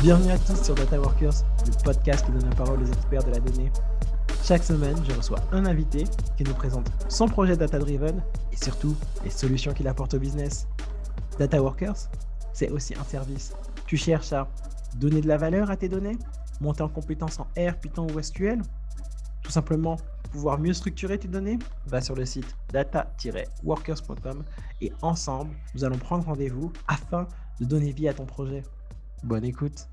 Bienvenue à tous sur Data Workers, le podcast qui donne la parole aux experts de la donnée. Chaque semaine, je reçois un invité qui nous présente son projet Data Driven et surtout les solutions qu'il apporte au business. Data Workers, c'est aussi un service. Tu cherches à donner de la valeur à tes données, monter en compétences en R, Python ou SQL, tout simplement pouvoir mieux structurer tes données, va sur le site data-workers.com et ensemble, nous allons prendre rendez-vous afin de donner vie à ton projet. Bonne écoute.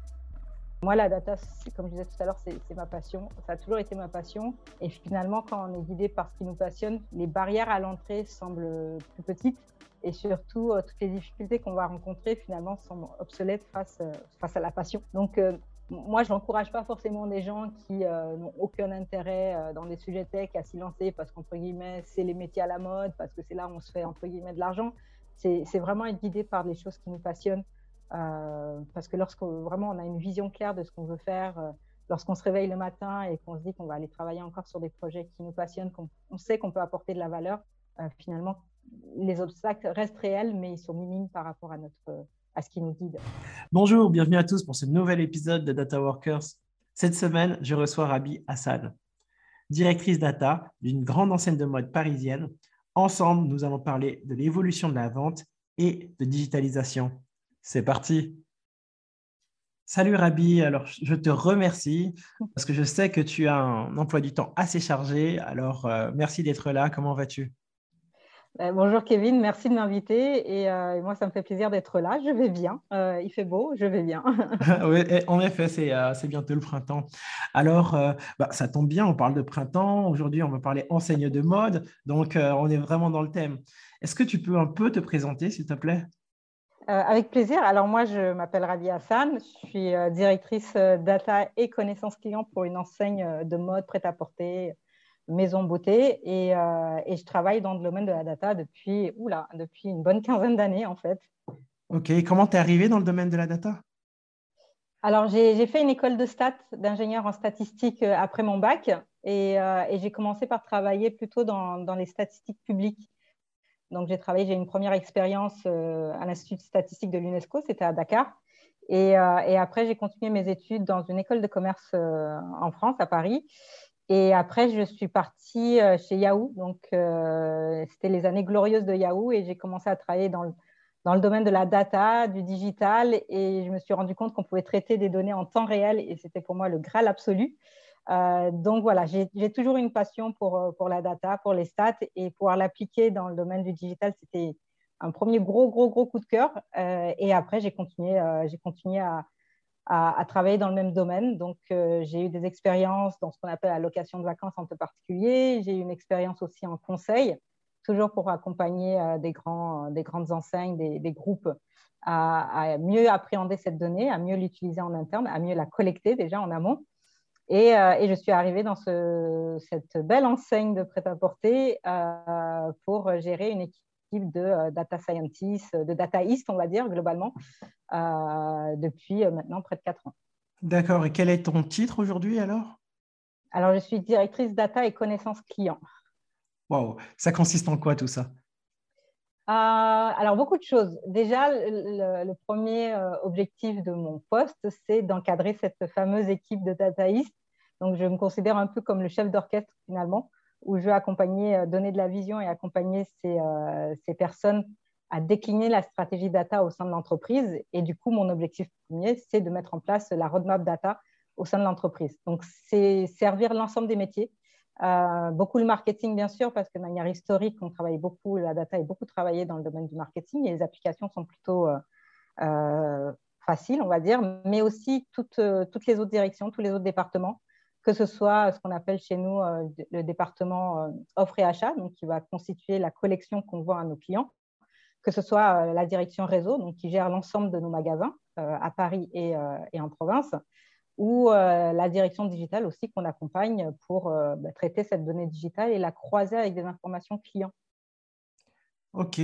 Moi, la data, comme je disais tout à l'heure, c'est ma passion. Ça a toujours été ma passion. Et finalement, quand on est guidé par ce qui nous passionne, les barrières à l'entrée semblent plus petites. Et surtout, euh, toutes les difficultés qu'on va rencontrer, finalement, semblent obsolètes face, euh, face à la passion. Donc, euh, moi, je n'encourage pas forcément des gens qui euh, n'ont aucun intérêt euh, dans des sujets tech à s'y lancer parce qu'entre guillemets, c'est les métiers à la mode, parce que c'est là où on se fait entre guillemets de l'argent. C'est vraiment être guidé par les choses qui nous passionnent. Euh, parce que lorsque vraiment on a une vision claire de ce qu'on veut faire, lorsqu'on se réveille le matin et qu'on se dit qu'on va aller travailler encore sur des projets qui nous passionnent, qu'on on sait qu'on peut apporter de la valeur, finalement, les obstacles restent réels, mais ils sont minimes par rapport à notre à ce qui nous guide. Bonjour, bienvenue à tous pour ce nouvel épisode de Data Workers. Cette semaine, je reçois Rabi Hassan, directrice data d'une grande enseigne de mode parisienne. Ensemble, nous allons parler de l'évolution de la vente et de digitalisation. C'est parti. Salut Rabi, alors je te remercie parce que je sais que tu as un emploi du temps assez chargé. Alors euh, merci d'être là. Comment vas-tu? Bonjour Kevin, merci de m'inviter et, euh, et moi ça me fait plaisir d'être là. Je vais bien, Euh, il fait beau, je vais bien. Oui, en effet, c'est euh, bientôt le printemps. Alors, euh, bah, ça tombe bien, on parle de printemps. Aujourd'hui, on va parler enseigne de mode. Donc, euh, on est vraiment dans le thème. Est-ce que tu peux un peu te présenter, s'il te plaît? Euh, avec plaisir. Alors moi je m'appelle Rabi Hassan, je suis euh, directrice euh, data et connaissances clients pour une enseigne euh, de mode prêt-à-porter, maison beauté et, euh, et je travaille dans le domaine de la data depuis, oula, depuis une bonne quinzaine d'années en fait. Ok, comment tu es arrivé dans le domaine de la data? Alors, j'ai fait une école de stats, d'ingénieur en statistique euh, après mon bac et, euh, et j'ai commencé par travailler plutôt dans, dans les statistiques publiques. Donc, j'ai travaillé, j'ai une première expérience euh, à l'Institut statistique de l'UNESCO, c'était à Dakar. Et, et après, j'ai continué mes études dans une école de commerce en France, à Paris. Et après, je suis partie euh, chez Yahoo. Donc, euh, c'était les années glorieuses de Yahoo et j'ai commencé à travailler dans le dans le domaine de la data, du digital, et je me suis rendu compte qu'on pouvait traiter des données en temps réel, et c'était pour moi le graal absolu. Euh, donc voilà, j'ai toujours une passion pour, pour la data, pour les stats, et pouvoir l'appliquer dans le domaine du digital, c'était un premier gros, gros, gros coup de cœur. Et après, j'ai continué, j'ai continué à, à, travailler dans le même domaine. Donc, euh, j'ai eu des expériences dans ce qu'on appelle la location de vacances en particulier. J'ai eu une expérience aussi en conseil toujours pour accompagner euh, des, grands, des grandes enseignes, des, groupes à, mieux appréhender cette donnée, à mieux l'utiliser en interne, à mieux la collecter déjà en amont. Et, euh, et je suis arrivée dans ce, cette belle enseigne de prêt-à-porter euh, pour gérer une équipe de euh, data scientists, de dataistes, on va dire, globalement, euh, depuis maintenant près de quatre ans. D'accord, et quel est ton titre aujourd'hui alors? Alors, je suis directrice data et connaissances clients. Wow, ça consiste en quoi tout ça? Euh, alors, beaucoup de choses. Déjà, le, le premier euh, objectif de mon poste, c'est d'encadrer cette fameuse équipe de dataïstes. Donc, je me considère un peu comme le chef d'orchestre finalement, où je vais accompagner, euh, donner de la vision et accompagner ces, euh, ces personnes à décliner la stratégie data au sein de l'entreprise. Et du coup, mon objectif premier, c'est de mettre en place la roadmap data au sein de l'entreprise. Donc, c'est servir l'ensemble des métiers. Euh, beaucoup le marketing, bien sûr, parce que de manière historique, on travaille beaucoup, la data est beaucoup travaillée dans le domaine du marketing et les applications sont plutôt faciles, on va dire, mais aussi toutes les autres directions, tous les autres départements, que ce soit ce qu'on appelle chez nous euh, le département euh, offre et achat, donc qui va constituer la collection qu'on vend à nos clients, que ce soit euh, la direction réseau, donc qui gère l'ensemble de nos magasins euh, à Paris et, en province, ou euh, la direction digitale aussi qu'on accompagne pour euh, bah, traiter cette donnée digitale et la croiser avec des informations clients. Ok,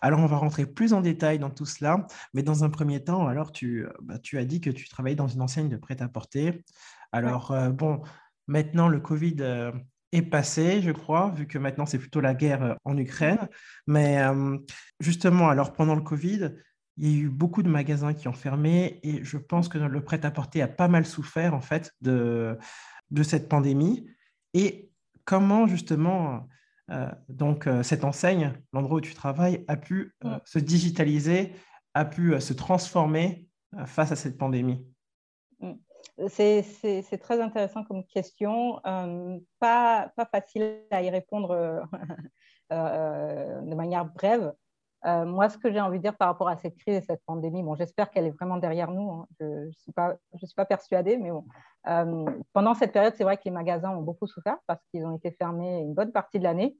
alors on va rentrer plus en détail dans tout cela, mais dans un premier temps, alors tu, bah, tu as dit que tu travaillais dans une enseigne de prêt-à-porter. Alors, ouais. euh, bon, maintenant le Covid euh, est passé, je crois, vu que maintenant c'est plutôt la guerre en Ukraine. Mais justement, alors pendant le Covid, il y a eu beaucoup de magasins qui ont fermé et je pense que le prêt-à-porter a pas mal souffert en fait de, de cette pandémie. Et comment justement donc cette enseigne, l'endroit où tu travailles, a pu se digitaliser, a pu se transformer face à cette pandémie? C'est très intéressant comme question, euh, pas, facile à y répondre euh, euh, de manière brève. moi, ce que j'ai envie de dire par rapport à cette crise et cette pandémie, bon, j'espère qu'elle est vraiment derrière nous. Hein. je ne suis, pas, persuadée, mais bon. pendant cette période, c'est vrai que les magasins ont beaucoup souffert parce qu'ils ont été fermés une bonne partie de l'année.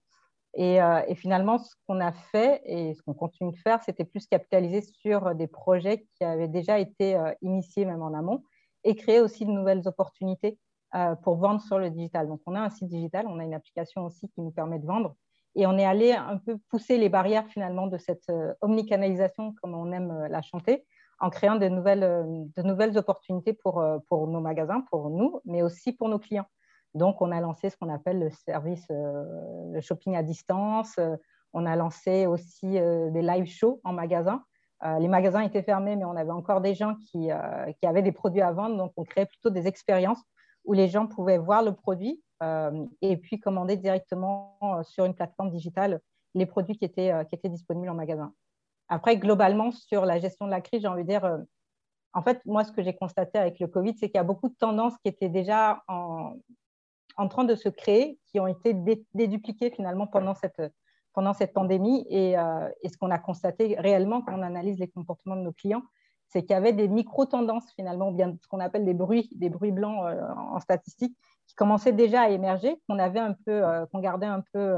Et, finalement, ce qu'on a fait et ce qu'on continue de faire, c'était plus capitaliser sur des projets qui avaient déjà été initiés même en amont et créer aussi de nouvelles opportunités euh, pour vendre sur le digital. Donc, on a un site digital, on a une application aussi qui nous permet de vendre. Et on est allé un peu pousser les barrières finalement de cette euh, omnicanalisation, comme on aime euh, la chanter, en créant de nouvelles, de nouvelles opportunités pour, pour nos magasins, pour nous, mais aussi pour nos clients. Donc, on a lancé ce qu'on appelle le service, le shopping à distance. On a lancé aussi des live shows en magasin les magasins étaient fermés, mais on avait encore des gens qui, euh, qui, avaient des produits à vendre. Donc, on créait plutôt des expériences où les gens pouvaient voir le produit euh, et puis commander directement sur une plateforme digitale les produits qui étaient, qui étaient disponibles en magasin. Après, globalement, sur la gestion de la crise, j'ai envie de dire, en fait, moi, ce que j'ai constaté avec le Covid, c'est qu'il y a beaucoup de tendances qui étaient déjà en, en train de se créer, qui ont été dédupliquées finalement pendant cette, pendant cette pandémie. Euh, et, ce qu'on a constaté réellement quand on analyse les comportements de nos clients, c'est qu'il y avait des micro-tendances finalement, ou bien ce qu'on appelle des bruits, des bruits blancs euh, en statistique, qui commençaient déjà à émerger, qu'on avait un peu, euh, qu'on gardait un peu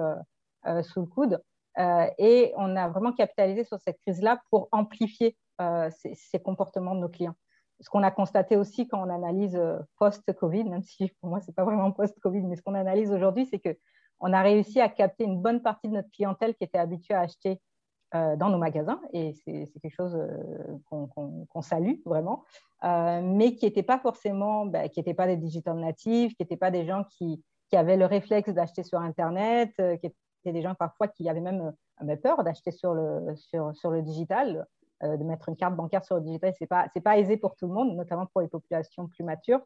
sous le coude. et on a vraiment capitalisé sur cette crise-là pour amplifier ces, ces, comportements de nos clients. Ce qu'on a constaté aussi quand on analyse post-Covid, même si pour moi, ce n'est pas vraiment post-Covid, mais ce qu'on analyse aujourd'hui, c'est que on a réussi à capter une bonne partie de notre clientèle qui était habituée à acheter euh, dans nos magasins, et c'est quelque chose euh, qu'on salue vraiment, euh, mais qui n'étaient pas forcément, bah, qui n'étaient pas des digital natives, qui n'étaient pas des gens qui, avaient le réflexe d'acheter sur Internet, qui étaient des gens parfois qui avaient même peur d'acheter sur le, digital, de mettre une carte bancaire sur le digital, ce n'est pas aisé pour tout le monde, notamment pour les populations plus matures.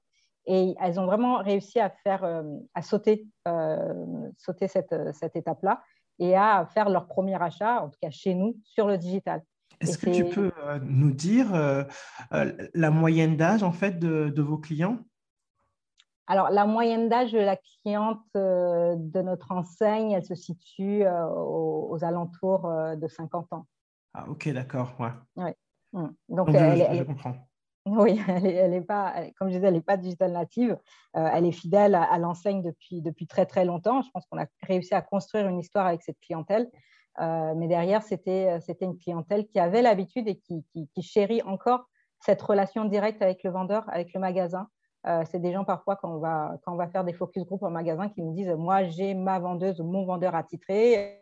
Et elles ont vraiment réussi à faire, euh, à sauter, euh, sauter cette, cette étape-là et à faire leur premier achat, en tout cas chez nous, sur le digital. Est-ce que tu peux euh, nous dire la moyenne d'âge en fait de, de, vos clients? Alors la moyenne d'âge de la cliente de notre enseigne, elle se situe aux, alentours de 50 ans. Ah ok, d'accord, ouais. ouais. Mmh. Donc, elle, je comprends. Oui, elle est, pas, comme je disais, elle n'est pas digital native. Euh, elle est fidèle à, l'enseigne depuis, depuis très très longtemps. Je pense qu'on a réussi à construire une histoire avec cette clientèle. Euh, mais derrière, c'était une clientèle qui avait l'habitude et qui, qui, chérit encore cette relation directe avec le vendeur, avec le magasin. Euh, c'est des gens parfois quand on, va, quand on va faire des focus group en magasin qui nous disent moi j'ai ma vendeuse mon vendeur attitré,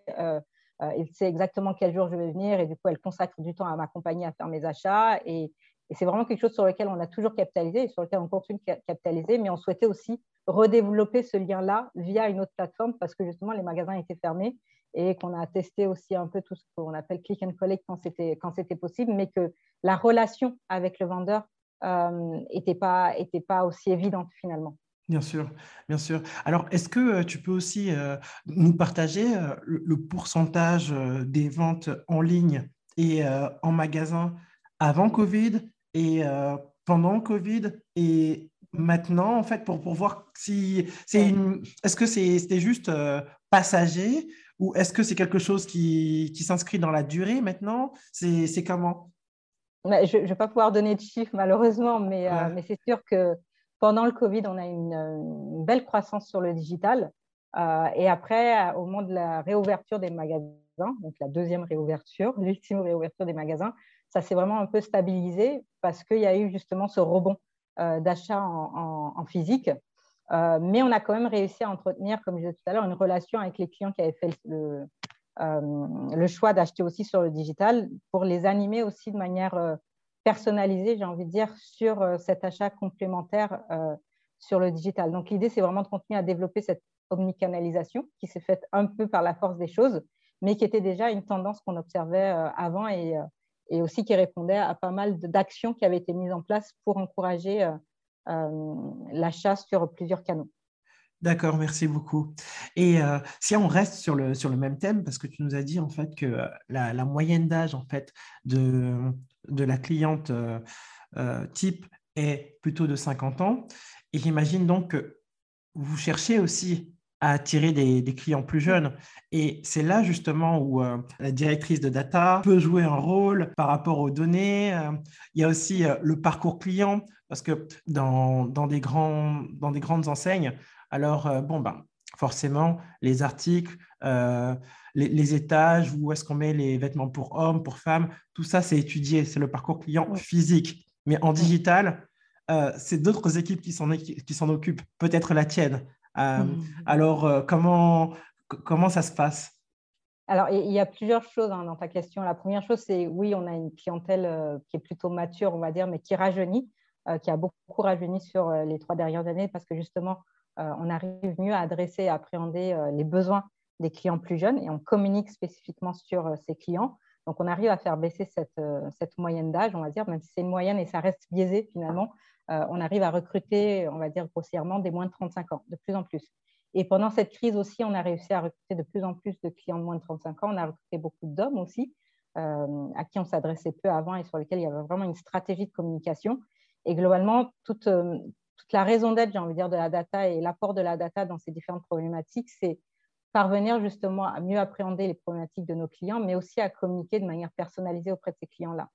il sait exactement quel jour je vais venir et du coup elle consacre du temps à m'accompagner à faire mes achats et, et c'est vraiment quelque chose sur lequel on a toujours capitalisé et sur lequel on continue de capitaliser, mais on souhaitait aussi redévelopper ce lien-là via une autre plateforme parce que justement les magasins étaient fermés et qu'on a testé aussi un peu tout ce qu'on appelle click and collect quand c'était, possible, mais que la relation avec le vendeur n'était euh, pas, était pas aussi évidente finalement. Bien sûr, bien sûr. Alors, est-ce que euh, tu peux aussi euh, nous partager le, pourcentage des ventes en ligne et en magasin avant Covid et euh, pendant Covid et maintenant, en fait, pour, pour voir si c'est une. Est-ce que c'était juste euh, passager ou est-ce que c'est quelque chose qui, qui s'inscrit dans la durée maintenant? C'est comment? Je ne vais pas pouvoir donner de chiffres, malheureusement, mais, euh, mais c'est sûr que pendant le Covid, on a une, une belle croissance sur le digital. et après, au moment de la réouverture des magasins, donc la deuxième réouverture, l'ultime réouverture des magasins, ça s'est vraiment un peu stabilisé parce qu'il y a eu justement ce rebond euh, d'achat en, physique. Euh, mais on a quand même réussi à entretenir, comme je disais tout à l'heure, une relation avec les clients qui avaient fait le, euh, choix d'acheter aussi sur le digital pour les animer aussi de manière personnalisée, j'ai envie de dire, sur cet achat complémentaire sur le digital. Donc l'idée, c'est vraiment de continuer à développer cette omnicanalisation qui s'est faite un peu par la force des choses, mais qui était déjà une tendance qu'on observait avant et, et, aussi qui répondait à pas mal d'actions qui avaient été mises en place pour encourager l'achat sur plusieurs canaux. D'accord, merci beaucoup. Et euh, si on reste sur le, sur le même thème, parce que tu nous as dit en fait que euh, la, moyenne d'âge en fait de, de la cliente euh, type est plutôt de 50 ans, et j'imagine donc que vous cherchez aussi à attirer des, des clients plus jeunes. Et c'est là justement où la directrice de data peut jouer un rôle par rapport aux données. il y a aussi le parcours client, parce que dans, dans, des, grands, dans des grandes enseignes, alors, euh, bon, ben, forcément, les articles, euh, les, étages, où est-ce qu'on met les vêtements pour hommes, pour femmes, tout ça, c'est étudié, c'est le parcours client physique. Mais en digital, euh, c'est d'autres équipes qui s'en occupent, peut-être la tienne. Mmh. Alors, comment, comment ça se passe? Alors, il y a plusieurs choses hein, dans ta question. La première chose, c'est oui, on a une clientèle qui est plutôt mature, on va dire, mais qui rajeunit, qui a beaucoup rajeuni sur les trois dernières années parce que justement, euh, on arrive mieux à adresser et à appréhender euh, les besoins des clients plus jeunes et on communique spécifiquement sur euh, ces clients. Donc, on arrive à faire baisser cette, moyenne d'âge, on va dire, même si c'est une moyenne et ça reste biaisé finalement, on arrive à recruter, on va dire grossièrement, des moins de 35 ans, de plus en plus. Et pendant cette crise aussi, on a réussi à recruter de plus en plus de clients de moins de 35 ans. On a recruté beaucoup d'hommes aussi, à qui on s'adressait peu avant et sur lesquels il y avait vraiment une stratégie de communication. Et globalement, toute, toute la raison d'être, j'ai envie de dire, de la data et l'apport de la data dans ces différentes problématiques, c'est parvenir justement à mieux appréhender les problématiques de nos clients, mais aussi à communiquer de manière personnalisée auprès de ces clients-là.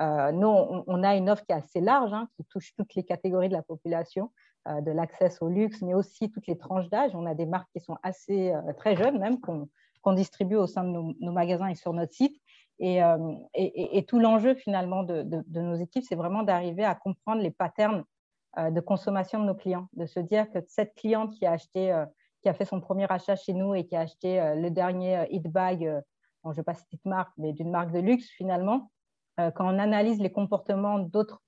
Euh, nous, on, a une offre qui est assez large, hein, qui touche toutes les catégories de la population, euh, de l'accès au luxe, mais aussi toutes les tranches d'âge. On a des marques qui sont assez euh, très jeunes, même qu'on distribue au sein de nos, magasins et sur notre site. Et, tout l'enjeu finalement de, nos équipes, c'est vraiment d'arriver à comprendre les patterns de consommation de nos clients, de se dire que cette cliente qui a acheté, qui a fait son premier achat chez nous et qui a acheté le dernier hit bag, je ne vais pas citer de marque, mais d'une marque de luxe finalement, quand on analyse les comportements d'autres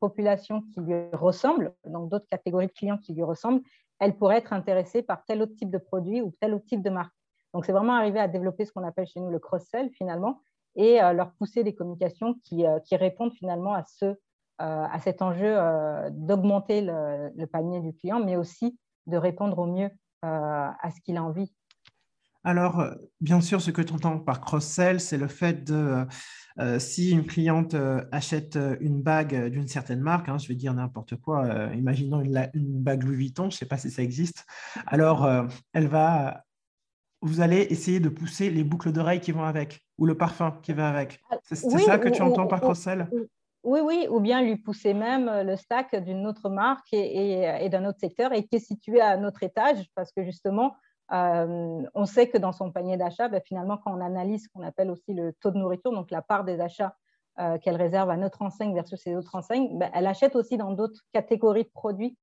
populations qui lui ressemblent, donc d'autres catégories de clients qui lui ressemblent, elle pourrait être intéressée par tel autre type de produit ou tel autre type de marque. Donc, c'est vraiment arriver à développer ce qu'on appelle chez nous le cross-sell finalement et leur pousser des communications qui, répondent finalement à ce euh, à cet enjeu euh, d'augmenter le, panier du client, mais aussi de répondre au mieux euh, à ce qu'il a envie. Alors, bien sûr, ce que tu entends par cross-sell, c'est le fait de, si une cliente achète une bague d'une certaine marque, hein, je vais dire n'importe quoi, imaginons une, une, bague Louis Vuitton, je ne sais pas si ça existe, alors elle va, vous allez essayer de pousser les boucles d'oreilles qui vont avec, ou le parfum qui va avec. C'est ça que tu entends par cross-sell oui, oui, ou bien lui pousser même euh, le stack d'une autre marque et, d'un autre secteur et qui est situé à notre étage parce que justement, euh, on sait que dans son panier d'achat, ben, finalement, quand on analyse ce qu'on appelle aussi le taux de nourriture, donc la part des achats euh, qu'elle réserve à notre enseigne versus ses autres enseignes, ben, elle achète aussi dans d'autres catégories de produits,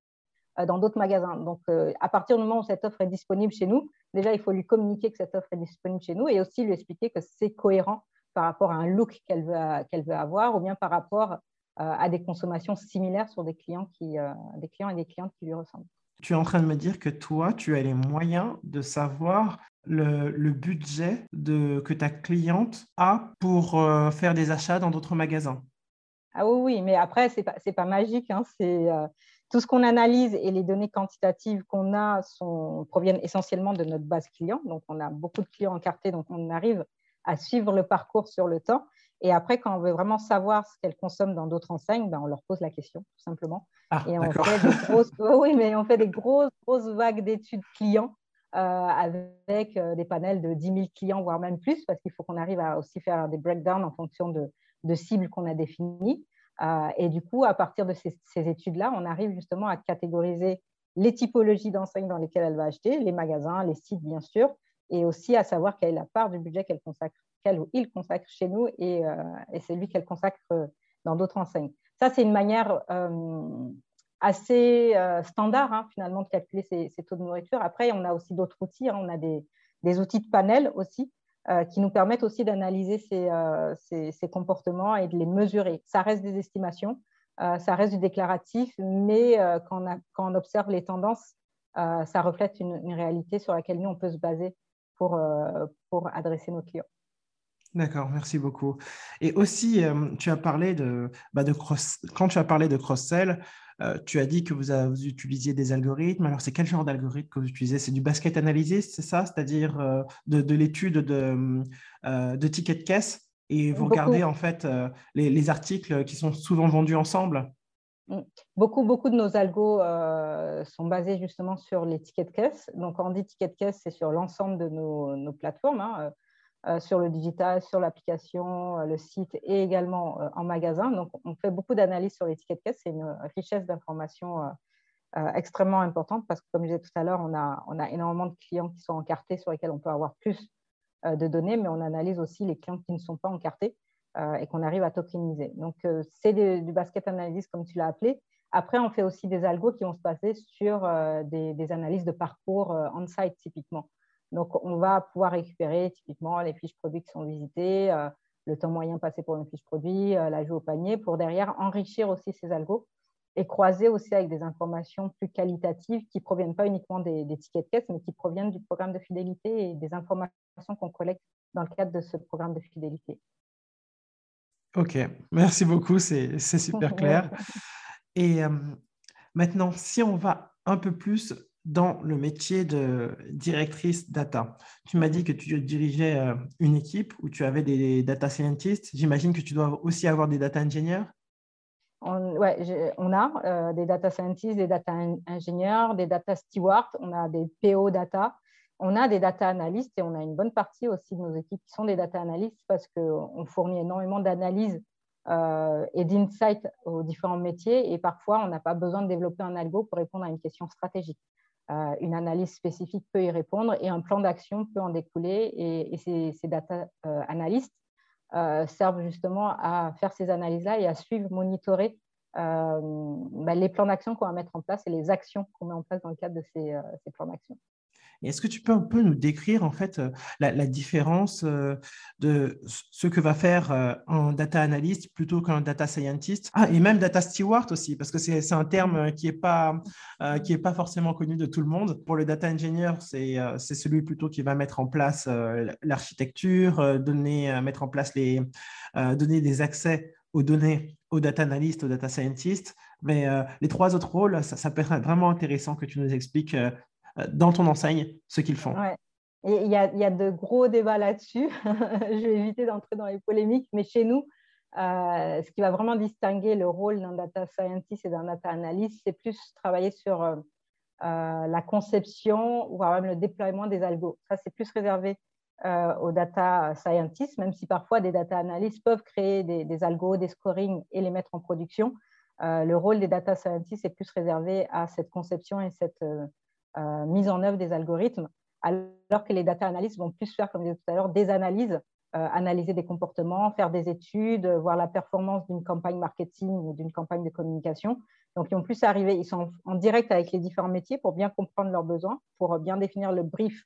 dans d'autres magasins. Donc, à partir du moment où cette offre est disponible chez nous, déjà, il faut lui communiquer que cette offre est disponible chez nous et aussi lui expliquer que c'est cohérent par rapport à un look qu'elle veut, avoir ou bien par rapport euh, à des consommations similaires sur des clients, qui, euh, des clients et des clientes qui lui ressemblent. Tu es en train de me dire que toi, tu as les moyens de savoir le, budget que ta cliente a pour euh, faire des achats dans d'autres magasins. Ah oui, oui, mais après, ce n'est pas, pas, magique. Hein, c'est, tout ce qu'on analyse et les données quantitatives qu'on a sont, proviennent essentiellement de notre base client. Donc, on a beaucoup de clients encartés, donc on arrive à suivre le parcours sur le temps. Et après, quand on veut vraiment savoir ce qu'elles consomment dans d'autres enseignes, ben, on leur pose la question, tout simplement. Ah, et on fait des grosses, oui, mais on fait des grosses, grosses vagues d'études clients euh, avec euh, des panels de 10 000 clients, voire même plus, parce qu'il faut qu'on arrive à aussi faire des breakdowns en fonction de, de cibles qu'on a définies. Euh, et du coup, à partir de ces, ces études-là, on arrive justement à catégoriser les typologies d'enseignes dans lesquelles elle va acheter, les magasins, les sites, bien sûr, et aussi à savoir quelle est la part du budget qu'elle consacre, qu'elle ou il consacre chez nous et, euh, et c'est lui qu'elle consacre euh, dans d'autres enseignes. Ça, c'est une manière euh, assez standard hein, finalement de calculer ces, taux de nourriture. Après, on a aussi d'autres outils. Hein. On a des, outils de panel aussi qui nous permettent aussi d'analyser ces, ces, comportements et de les mesurer. Ça reste des estimations, ça reste du déclaratif, mais quand on, a, quand on observe les tendances, ça reflète une, réalité sur laquelle nous, on peut se baser pour, pour adresser nos clients. D'accord, merci beaucoup. Et aussi, tu as parlé de, bah, de cross, quand tu as parlé de cross-sell, tu as dit que vous, utilisiez des algorithmes. Alors, c'est quel genre d'algorithme que vous utilisez? C'est du basket analysis, c'est ça? C'est-à-dire de, l'étude de, de tickets de caisse? Et vous regardez en fait les, articles qui sont souvent vendus ensemble? Mmh. Beaucoup, beaucoup de nos algos sont basés justement sur les tickets de caisse. Donc, quand on dit tickets de caisse, c'est sur l'ensemble de nos, plateformes. Hein, sur le digital, sur l'application, euh, le site et également euh, en magasin. Donc, on fait beaucoup d'analyses sur les tickets de caisse. C'est une richesse d'informations extrêmement importante parce que, comme je disais tout à l'heure, on a, énormément de clients qui sont encartés sur lesquels on peut avoir plus de données, mais on analyse aussi les clients qui ne sont pas encartés et qu'on arrive à tokeniser. Donc, c'est du basket analysis, comme tu l'as appelé. Après, on fait aussi des algos qui vont se passer sur des, analyses de parcours on-site, typiquement. Donc, on va pouvoir récupérer typiquement les fiches produits qui sont visitées, euh, le temps moyen passé pour une fiche produit, euh, l'ajout au panier, pour derrière enrichir aussi ces algos et croiser aussi avec des informations plus qualitatives qui ne proviennent pas uniquement des, tickets de caisse, mais qui proviennent du programme de fidélité et des informations qu'on collecte dans le cadre de ce programme de fidélité. Ok, merci beaucoup, c'est super clair. Et euh, maintenant, si on va un peu plus dans le métier de directrice data. Tu m'as dit que tu dirigeais euh, une équipe où tu avais des data scientists. J'imagine que tu dois aussi avoir des data engineers. On, a euh, des data scientists, des data ingénieurs, des data stewards, on a des PO data, on a des data analystes et on a une bonne partie aussi de nos équipes qui sont des data analystes parce qu'on fournit énormément d'analyses euh, et d'insights aux différents métiers et parfois on n'a pas besoin de développer un algo pour répondre à une question stratégique. Euh, une analyse spécifique peut y répondre et un plan d'action peut en découler. Et, ces, data euh, analystes euh, servent justement à faire ces analyses-là et à suivre, monitorer bah, les plans d'action qu'on va mettre en place et les actions qu'on met en place dans le cadre de ces plans d'action. Est-ce que tu peux un peu nous décrire en fait euh, la, différence euh, de ce que va faire euh, un data analyst plutôt qu'un data scientist? Ah, et même data steward aussi, parce que c'est un terme qui n'est pas, qui est pas forcément connu de tout le monde. Pour le data engineer, c'est celui plutôt qui va mettre en place l'architecture, donner, mettre en place les, donner des accès aux données aux data analystes, aux data scientists. Mais les trois autres rôles, ça, peut être vraiment intéressant que tu nous expliques dans ton enseigne ce qu'ils font. il y, a, de gros débats là-dessus. je vais éviter d'entrer dans les polémiques, mais chez nous, euh, ce qui va vraiment distinguer le rôle d'un data scientist et d'un data analyst, c'est plus travailler sur euh, la conception ou même le déploiement des algos. Ça, c'est plus réservé aux data scientists, même si parfois des data analysts peuvent créer des, des algos, des scoring et les mettre en production. le rôle des data scientists est plus réservé à cette conception et cette euh, mise en œuvre des algorithmes, alors que les data analysts vont plus faire, comme je disais tout à l'heure, des analyses, euh, analyser des comportements, faire des études, voir la performance d'une campagne marketing ou d'une campagne de communication. Donc, ils vont plus arriver, ils sont en direct avec les différents métiers pour bien comprendre leurs besoins, pour bien définir le brief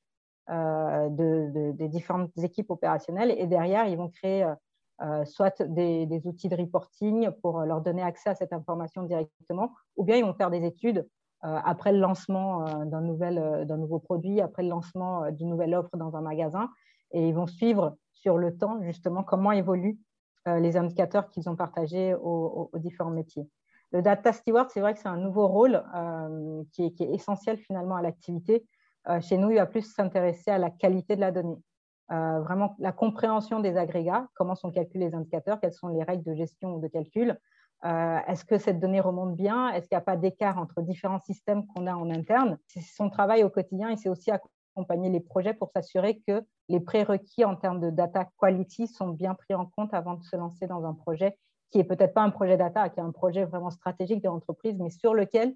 euh, des différentes équipes opérationnelles. Et derrière, ils vont créer soit des, outils de reporting pour leur donner accès à cette information directement, ou bien ils vont faire des études euh, après le lancement euh, euh, d'un nouveau produit, après le lancement d'une nouvelle offre dans un magasin. Et ils vont suivre sur le temps justement comment évoluent les indicateurs qu'ils ont partagés aux, différents métiers. Le data steward, c'est vrai que c'est un nouveau rôle qui, est, essentiel finalement à l'activité. chez nous, il va plus s'intéresser à la qualité de la donnée. vraiment la compréhension des agrégats, comment sont calculés les indicateurs, quelles sont les règles de gestion ou de calcul, euh, est-ce que cette donnée remonte bien? Est-ce qu'il n'y a pas d'écart entre différents systèmes qu'on a en interne? C'est son travail au quotidien et c'est aussi accompagner les projets pour s'assurer que les prérequis en termes de data quality sont bien pris en compte avant de se lancer dans un projet qui est peut-être pas un projet data, qui est un projet vraiment stratégique de l'entreprise, mais sur lequel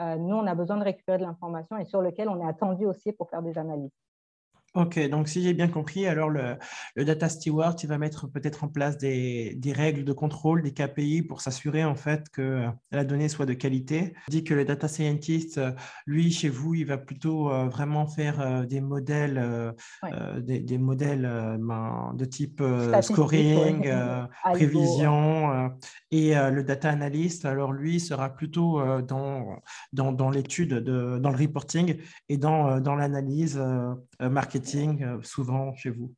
euh, nous, on a besoin de récupérer de l'information et sur lequel on est attendu aussi pour faire des analyses. Ok, donc si j'ai bien compris, alors le, data steward, il va mettre peut-être en place des, règles de contrôle, des KPI pour s'assurer en fait que la donnée soit de qualité. On dit que le data scientist, lui, chez vous, il va plutôt euh, vraiment faire euh, des modèles, euh, des, modèles ben, de type scoring, prévision, et le data analyst, alors lui, sera plutôt dans, dans, l'étude, dans le reporting et dans, dans l'analyse marketing euh, souvent chez vous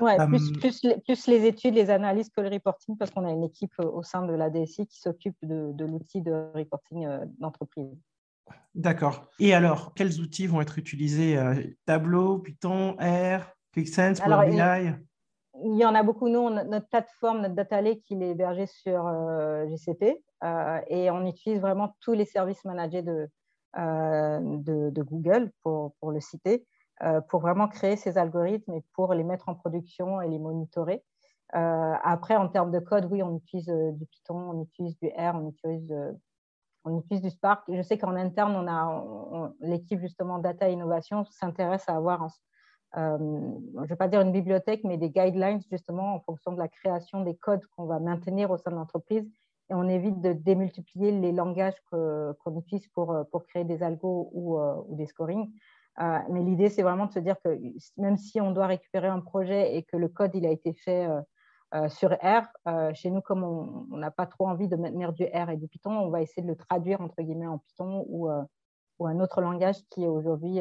Oui, plus, plus, plus, les études, les analyses que le reporting, parce qu'on a une équipe euh, au sein de la DSI qui s'occupe de, de l'outil de reporting d'entreprise. D'accord. Et alors, quels outils vont être utilisés Tableau, Python, R, QuickSense, Power BI il y en a beaucoup. Nous, notre plateforme, notre data lake, il est hébergé sur GCP et on utilise vraiment tous les services managés de, de, de Google pour, pour, le citer. Euh, pour vraiment créer ces algorithmes et pour les mettre en production et les monitorer. Euh, après, en termes de code, oui, on utilise euh, du Python, on utilise du R, on utilise, on utilise du Spark. Je sais qu'en interne, on a l'équipe justement data innovation s'intéresse à avoir, je ne vais pas dire une bibliothèque, mais des guidelines justement en fonction de la création des codes qu'on va maintenir au sein de l'entreprise et on évite de démultiplier les langages qu'on utilise pour, pour créer des algos ou, ou des scorings. Euh, mais l'idée, c'est vraiment de se dire que même si on doit récupérer un projet et que le code il a été fait euh, euh, sur R, chez nous, comme on n'a pas trop envie de maintenir du R et du Python, on va essayer de le traduire entre guillemets en Python ou, un autre langage qui est aujourd'hui,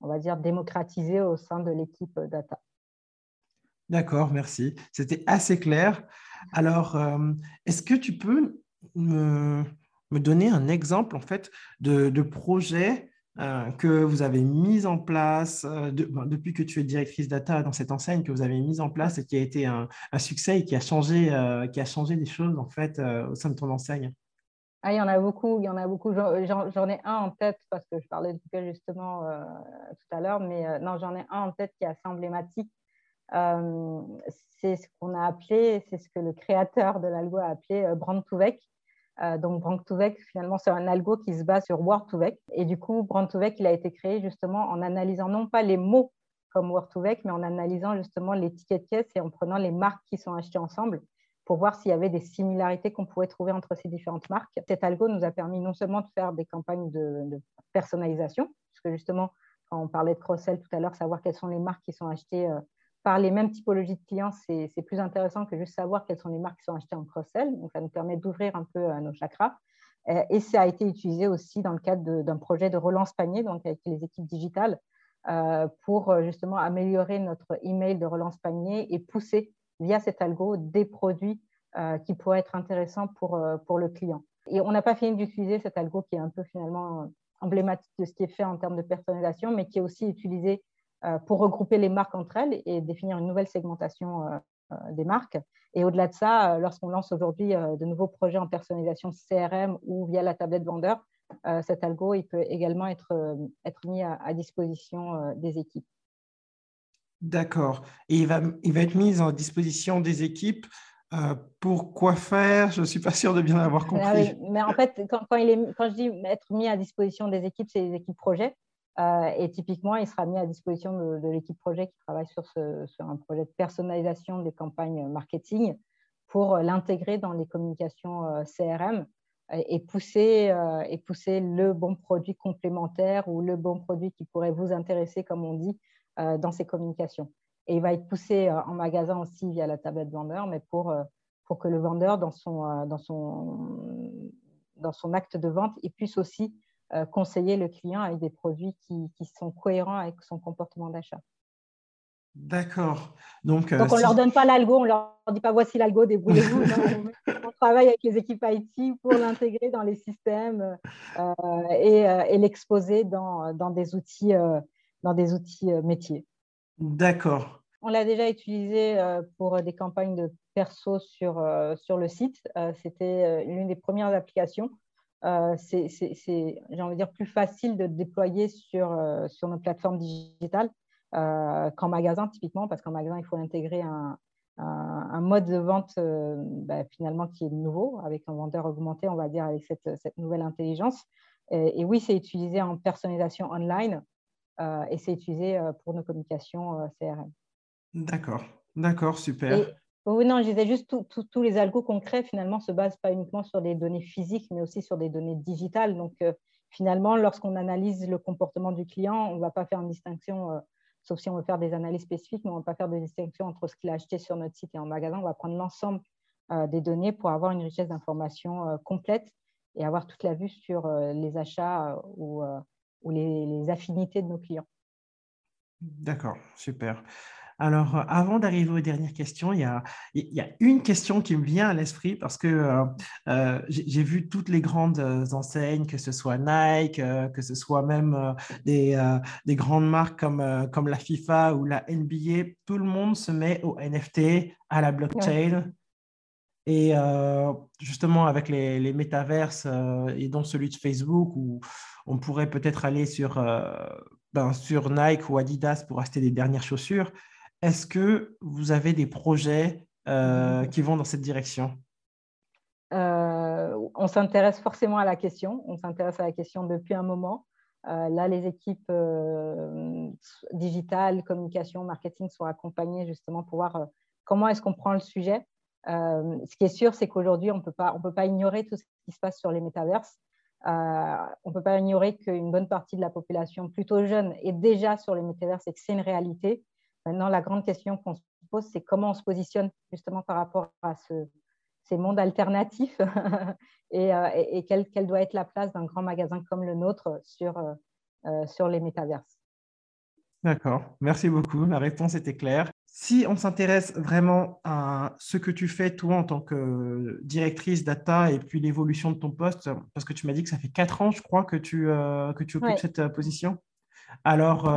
on va dire, démocratisé au sein de l'équipe data. D'accord, merci. C'était assez clair. Alors, est-ce que tu peux me, donner un exemple en fait de projet euh, que vous avez mis en place euh, depuis que tu es directrice data dans cette enseigne, que vous avez mis en place et qui a été un, succès et qui a changé, euh, qui a changé des choses en fait au sein de ton enseigne? Ah, il y en a beaucoup, il y en a beaucoup. J'en ai un en tête parce que je parlais de Google justement tout à l'heure, mais non, j'en ai un en tête qui est assez emblématique. c'est ce qu'on a appelé, c'est ce que le créateur de l'algo a appelé brand to. Euh, donc, Brand finalement, c'est un algo qui se base sur Word to Vec. Et du coup, Brand to il a été créé justement en analysant non pas les mots comme Word to Vec, mais en analysant justement les tickets de caisse et en prenant les marques qui sont achetées ensemble pour voir s'il y avait des similarités qu'on pouvait trouver entre ces différentes marques. Cet algo nous a permis non seulement de faire des campagnes de, de personnalisation, parce que justement, quand on parlait de cross-sell tout à l'heure, savoir quelles sont les marques qui sont achetées euh, par les mêmes typologies de clients, c'est plus intéressant que juste savoir quelles sont les marques qui sont achetées en cross-sell. Donc, ça nous permet d'ouvrir un peu euh, nos chakras. Euh, et ça a été utilisé aussi dans le cadre d'un projet de relance panier, donc avec les équipes digitales, euh, pour justement améliorer notre email de relance panier et pousser via cet algo des produits qui pourraient être intéressants pour, pour le client. Et on n'a pas fini d'utiliser cet algo qui est un peu finalement emblématique de ce qui est fait en termes de personnalisation, mais qui est aussi utilisé pour regrouper les marques entre elles et définir une nouvelle segmentation euh, euh, des marques. Et au-delà de ça, lorsqu'on lance aujourd'hui de nouveaux projets en personnalisation CRM ou via la tablette vendeur, cet algo il peut également être, être mis à, disposition des équipes. D'accord. Et il va, il va être mis à disposition des équipes pour quoi faire? Je ne suis pas sûr de bien avoir ah compris. mais en fait, quand, quand, il est, quand je dis être mis à disposition des équipes, c'est les équipes projets. Euh, et typiquement, il sera mis à disposition de, l'équipe projet qui travaille sur, un projet de personnalisation des campagnes marketing pour l'intégrer dans les communications euh, CRM et pousser, euh, et pousser le bon produit complémentaire ou le bon produit qui pourrait vous intéresser, comme on dit, dans ces communications. Et il va être poussé en magasin aussi via la tablette vendeur, mais pour, que le vendeur, dans son, dans, son, acte de vente, il puisse aussi conseiller le client avec des produits qui, qui sont cohérents avec son comportement d'achat. D'accord. Donc, euh, Donc on ne leur donne pas l'algo, on ne leur dit pas voici l'algo, débrouillez-vous. on, travaille avec les équipes IT pour l'intégrer dans les systèmes euh, et, et l'exposer dans, dans, des outils, dans des outils métiers. D'accord. On l'a déjà utilisé pour des campagnes de perso sur, sur le site. C'était l'une des premières applications euh, c'est, j'ai envie de dire, plus facile de déployer sur, euh, sur nos plateformes digitales euh, qu'en magasin, typiquement, parce qu'en magasin, il faut intégrer un, un, mode de vente bah, finalement qui est nouveau, avec un vendeur augmenté, on va dire, avec cette, cette nouvelle intelligence. Et, oui, c'est utilisé en personnalisation online. et c'est utilisé pour nos communications CRM. D'accord, d'accord, super. Oui, non, je disais juste tous les algos qu'on crée finalement se basent pas uniquement sur des données physiques, mais aussi sur des données digitales. Donc finalement, lorsqu'on analyse le comportement du client, on ne va pas faire une distinction sauf si on veut faire des analyses spécifiques, mais on ne va pas faire de distinction entre ce qu'il a acheté sur notre site et en magasin. On va prendre l'ensemble euh, des données pour avoir une richesse d'informations euh, complète et avoir toute la vue sur euh, les achats ou, les, affinités de nos clients. D'accord, super. Alors, euh, avant d'arriver aux dernières questions, il y, a, une question qui me vient à l'esprit parce que euh, euh, j'ai vu toutes les grandes enseignes, que ce soit Nike, que ce soit même des, grandes marques comme, comme la FIFA ou la NBA, tout le monde se met au NFT, à la blockchain. Et justement, avec les, les métaverses et dont celui de Facebook, où on pourrait peut-être aller sur, ben, sur Nike ou Adidas pour acheter des dernières chaussures, est-ce que vous avez des projets euh, qui vont dans cette direction? Euh, On s'intéresse forcément à la question. On s'intéresse à la question depuis un moment. Euh, là, les équipes digitales, communication, marketing sont accompagnées justement pour voir comment est-ce qu'on prend le sujet. ce qui est sûr, c'est qu'aujourd'hui, on ne peut pas ignorer tout ce qui se passe sur les métaverses. on ne peut pas ignorer qu'une bonne partie de la population plutôt jeune est déjà sur les métaverses et que c'est une réalité. Maintenant, la grande question qu'on se pose, c'est comment on se positionne justement par rapport à ces mondes alternatifs et, euh, quelle, doit être la place d'un grand magasin comme le nôtre sur, euh, euh, sur les métaverses. D'accord, merci beaucoup. La réponse était claire. Si on s'intéresse vraiment à ce que tu fais, toi, en tant que directrice data et puis l'évolution de ton poste, parce que tu m'as dit que ça fait quatre ans, je crois, que tu, que tu occupes cette position. Alors,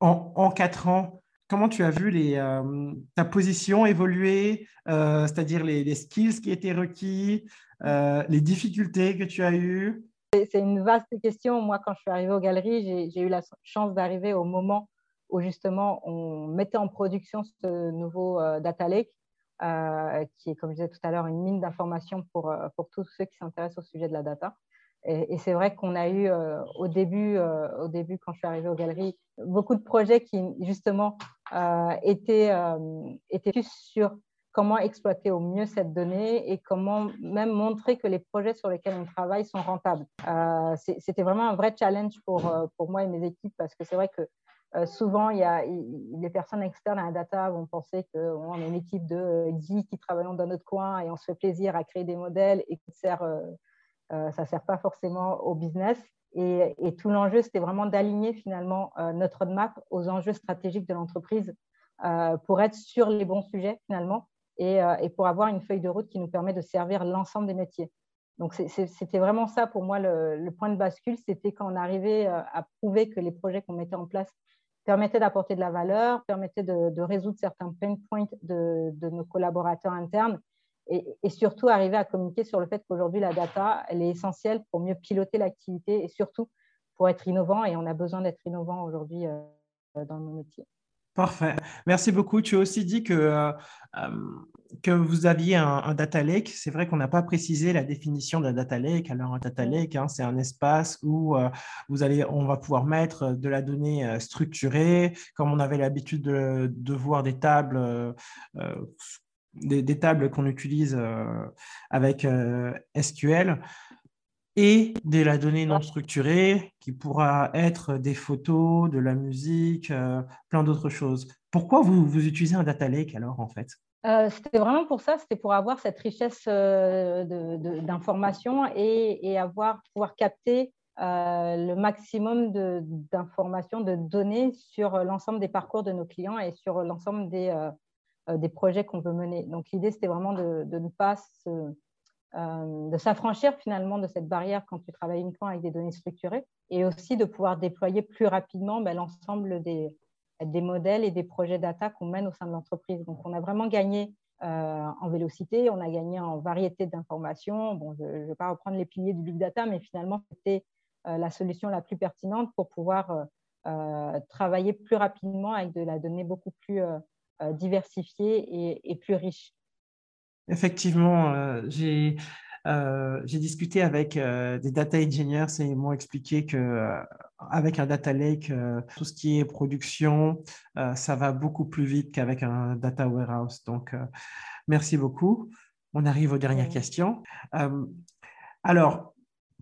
en, en, quatre ans, comment tu as vu euh, ta position évoluer, euh, c'est-à-dire les, skills qui étaient requis, euh, les difficultés que tu as eues? C'est une vaste question. Moi, quand je suis arrivée aux galeries, j'ai eu la chance d'arriver au moment où justement on mettait en production ce nouveau Data Lake, qui est, comme je disais tout à l'heure, une mine d'informations pour, pour tous ceux qui s'intéressent au sujet de la data. Et, c'est vrai qu'on a eu au, début, au début, quand je suis arrivée aux galeries, beaucoup de projets qui justement euh, étaient, étaient plus sur comment exploiter au mieux cette donnée et comment même montrer que les projets sur lesquels on travaille sont rentables. C'était vraiment un vrai challenge pour, pour moi et mes équipes parce que c'est vrai que souvent, il y a, les personnes externes à la data vont penser qu'on est une équipe de 10 qui travaillent dans notre coin et on se fait plaisir à créer des modèles et euh, ça ne sert pas forcément au business. Et, tout l'enjeu, c'était vraiment d'aligner finalement euh, notre roadmap aux enjeux stratégiques de l'entreprise euh, pour être sur les bons sujets finalement et, pour avoir une feuille de route qui nous permet de servir l'ensemble des métiers. Donc, c'était vraiment ça pour moi le, point de bascule. C'était quand on arrivait à prouver que les projets qu'on mettait en place permettaient d'apporter de la valeur, permettaient de, résoudre certains pain points de, nos collaborateurs internes et, surtout arriver à communiquer sur le fait qu'aujourd'hui, la data, elle est essentielle pour mieux piloter l'activité et surtout pour être innovant. Et on a besoin d'être innovant aujourd'hui euh, dans nos métiers. Parfait. Merci beaucoup. Tu as aussi dit que, euh, euh, que vous aviez un, data lake. C'est vrai qu'on n'a pas précisé la définition d'un data lake. Alors, un data lake, hein, c'est un espace où vous allez, on va pouvoir mettre de la donnée structurée, comme on avait l'habitude de, de, voir des tables des, tables qu'on utilise euh, avec euh, SQL et de la donnée non structurée qui pourra être des photos, de la musique, euh, plein d'autres choses. Pourquoi vous, vous, utilisez un data lake alors en fait? C'était vraiment pour ça, c'était pour avoir cette richesse d'informations et, avoir, pouvoir capter le maximum d'informations, de, données sur l'ensemble des parcours de nos clients et sur l'ensemble des, des projets qu'on veut mener. Donc l'idée, c'était vraiment de, ne pas euh, de s'affranchir finalement de cette barrière quand tu travailles uniquement avec des données structurées et aussi de pouvoir déployer plus rapidement ben, l'ensemble des, des modèles et des projets data qu'on mène au sein de l'entreprise. Donc on a vraiment gagné euh, en vélocité, on a gagné en variété d'informations. Bon, je ne vais pas reprendre les piliers du big data, mais finalement, c'était la solution la plus pertinente pour pouvoir travailler plus rapidement avec de la donnée beaucoup plus euh, diversifié et, plus riche. Effectivement, euh, j'ai euh, j'ai discuté avec des data engineers et ils m'ont expliqué que avec un data lake, tout ce qui est production, ça va beaucoup plus vite qu'avec un data warehouse. Donc, merci beaucoup. On arrive aux dernières questions. alors,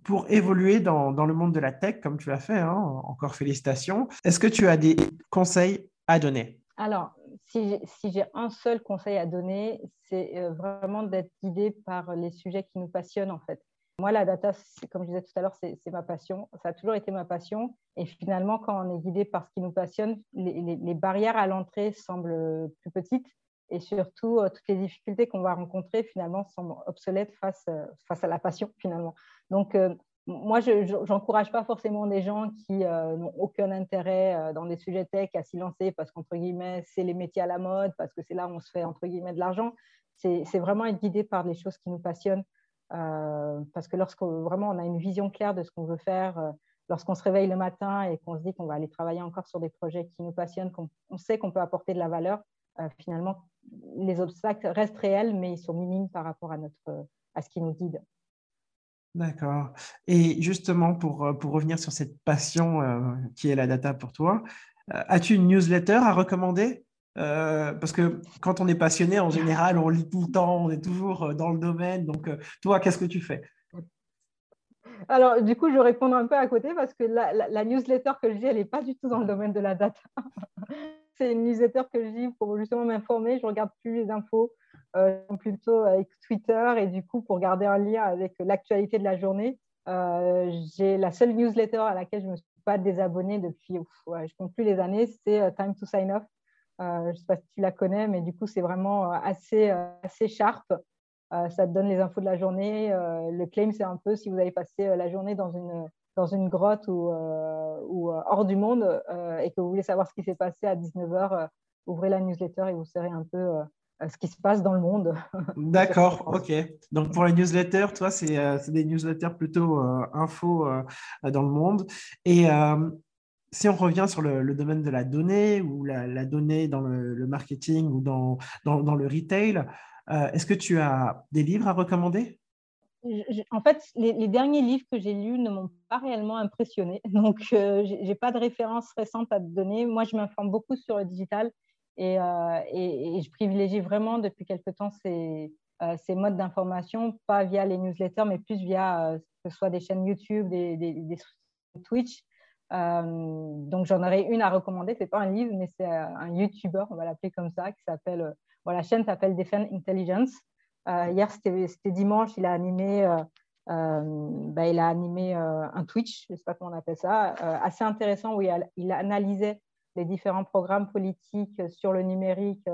pour évoluer dans, le monde de la tech, comme tu l'as fait, hein, encore félicitations, est-ce que tu as des conseils à donner? Alors, si j'ai un seul conseil à donner, c'est euh, vraiment d'être guidé par les sujets qui nous passionnent en fait. Moi, la data, comme je disais tout à l'heure, c'est ma passion. Ça a toujours été ma passion. Et finalement, quand on est guidé par ce qui nous passionne, les, barrières à l'entrée semblent plus petites. Et surtout, euh, toutes les difficultés qu'on va rencontrer, finalement, semblent obsolètes face, euh, à la passion, finalement. Donc, moi, je n'encourage pas forcément des gens qui euh, n'ont aucun intérêt euh, dans des sujets tech à s'y lancer parce qu'entre guillemets, c'est les métiers à la mode, parce que c'est là où on se fait entre guillemets de l'argent. C'est vraiment être guidé par les choses qui nous passionnent. Euh, parce que lorsque vraiment on a une vision claire de ce qu'on veut faire, lorsqu'on se réveille le matin et qu'on se dit qu'on va aller travailler encore sur des projets qui nous passionnent, qu'on sait qu'on peut apporter de la valeur, finalement, les obstacles restent réels, mais ils sont minimes par rapport à, notre, à ce qui nous guide. D'accord. Et justement, pour, euh, pour revenir sur cette passion euh, qui est la data pour toi, euh, as-tu une newsletter à recommander? Parce que quand on est passionné, en général, on lit tout le temps, on est toujours dans le domaine. Donc, toi, qu'est-ce que tu fais? Alors, du coup, je réponds un peu à côté parce que la, newsletter que je lis, elle n'est pas du tout dans le domaine de la data. c'est une newsletter que je lis pour justement m'informer. Je regarde plus les infos. Euh, plutôt avec Twitter et du coup pour garder un lien avec l'actualité de la journée. Euh, j'ai la seule newsletter à laquelle je ne me suis pas désabonnée depuis, je ne compte plus les années, c'est euh, Time to Sign Off. je ne sais pas si tu la connais, mais du coup c'est vraiment assez, assez sharp. ça te donne les infos de la journée. le claim, c'est un peu si vous avez passé la journée dans une, dans une grotte ou, ou hors du monde et que vous voulez savoir ce qui s'est passé à 19h, ouvrez la newsletter et vous serez un peu ce qui se passe dans le monde. D'accord, ok. Donc pour les newsletters, toi, c'est euh, des newsletters plutôt euh, info euh, dans le monde. Et si on revient sur le, domaine de la donnée ou la, donnée dans le, marketing ou dans, dans, le retail, est-ce que tu as des livres à recommander? En fait, les, les, livres que j'ai lus ne m'ont pas réellement impressionné. Donc, je n'ai pas de référence récente à te donner. Moi, je m'informe beaucoup sur le digital euh, et, je privilégie vraiment depuis quelque temps ces, euh, ces modes d'information, pas via les newsletters, mais plus via euh, que ce soit des chaînes YouTube, des, Twitch. donc j'en aurais une à recommander. C'est pas un livre, mais c'est un YouTuber, on va l'appeler comme ça, qui s'appelle. la chaîne s'appelle Defend Intelligence. hier, c'était dimanche, il a animé. Bah, il a animé un Twitch, je ne sais pas comment on appelle ça, assez intéressant où il, il analysait les différents programmes politiques sur le numérique.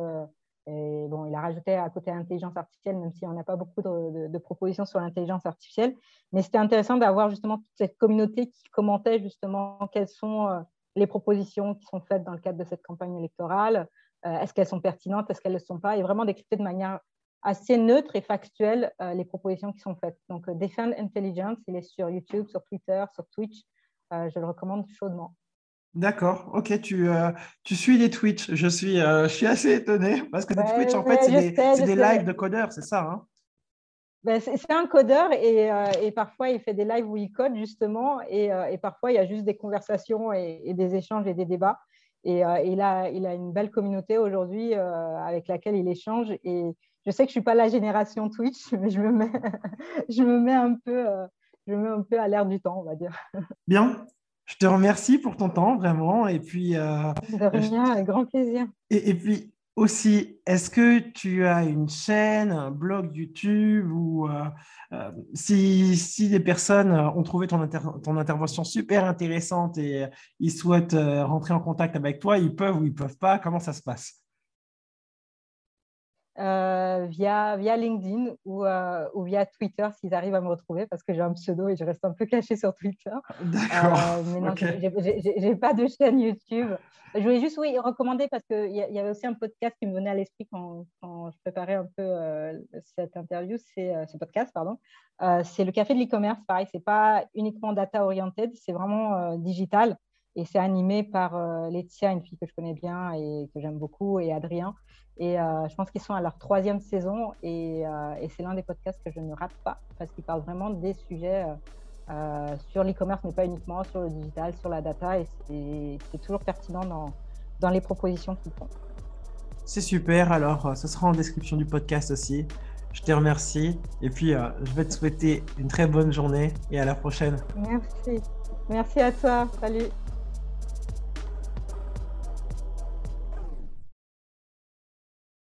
Euh, bon, il a rajouté à côté l'intelligence artificielle, même si on n'a pas beaucoup de, propositions sur l'intelligence artificielle. Mais c'était intéressant d'avoir justement toute cette communauté qui commentait justement quelles sont euh, les propositions qui sont faites dans le cadre de cette campagne électorale. Euh, est-ce qu'elles sont pertinentes? Est-ce qu'elles ne le sont pas? Et vraiment décrypter de manière assez neutre et factuelle les propositions qui sont faites. Donc, Defend Intelligence, il est sur YouTube, sur Twitter, sur Twitch. je le recommande chaudement. D'accord, ok, tu, euh, tu suis les Twitch. Je suis, euh, je suis assez étonné parce que les Twitch, en fait, c'est des, lives de codeurs, c'est ça hein? Ben, C'est un codeur et, euh, et, parfois il fait des lives où il code justement et, et parfois il y a juste des conversations et, des échanges et des débats. Et il, a, il a une belle communauté aujourd'hui avec laquelle il échange. Et je sais que je ne suis pas la génération Twitch, mais je me mets, je me mets un peu. je me mets un peu à l'air du temps, on va dire. Bien. Je te remercie pour ton temps, vraiment. Et puis. Euh, de rien, avec grand plaisir. Et, puis aussi, est-ce que tu as une chaîne, un blog YouTube ou euh, euh, si, si des personnes ont trouvé ton, ton intervention super intéressante et ils souhaitent rentrer en contact avec toi, ils peuvent ou ils peuvent pas Comment ça se passe? Euh, via, via LinkedIn ou, euh, ou via Twitter s'ils arrivent à me retrouver parce que j'ai un pseudo et je reste un peu cachée sur Twitter. D'accord. Euh, mais non, j'ai pas de chaîne YouTube. Je voulais juste oui, recommander parce qu'il y, y avait aussi un podcast qui me venait à l'esprit quand, quand, je préparais un peu cette interview, c'est ce podcast, pardon. c'est le café de l'e-commerce, pareil, c'est pas uniquement data oriented, c'est vraiment digital et c'est animé par Laetitia, une fille que je connais bien et que j'aime beaucoup, et Adrien. Et euh, je pense qu'ils sont à leur troisième saison et, euh, et c'est l'un des podcasts que je ne rate pas parce qu'ils parlent vraiment des sujets sur l'e-commerce, mais pas uniquement, sur le digital, sur la data, et c'est toujours pertinent dans, dans les propositions qu'ils font. C'est super, alors ce sera en description du podcast aussi. Je te remercie et puis je vais te souhaiter une très bonne journée et à la prochaine. Merci. Merci à toi. Salut.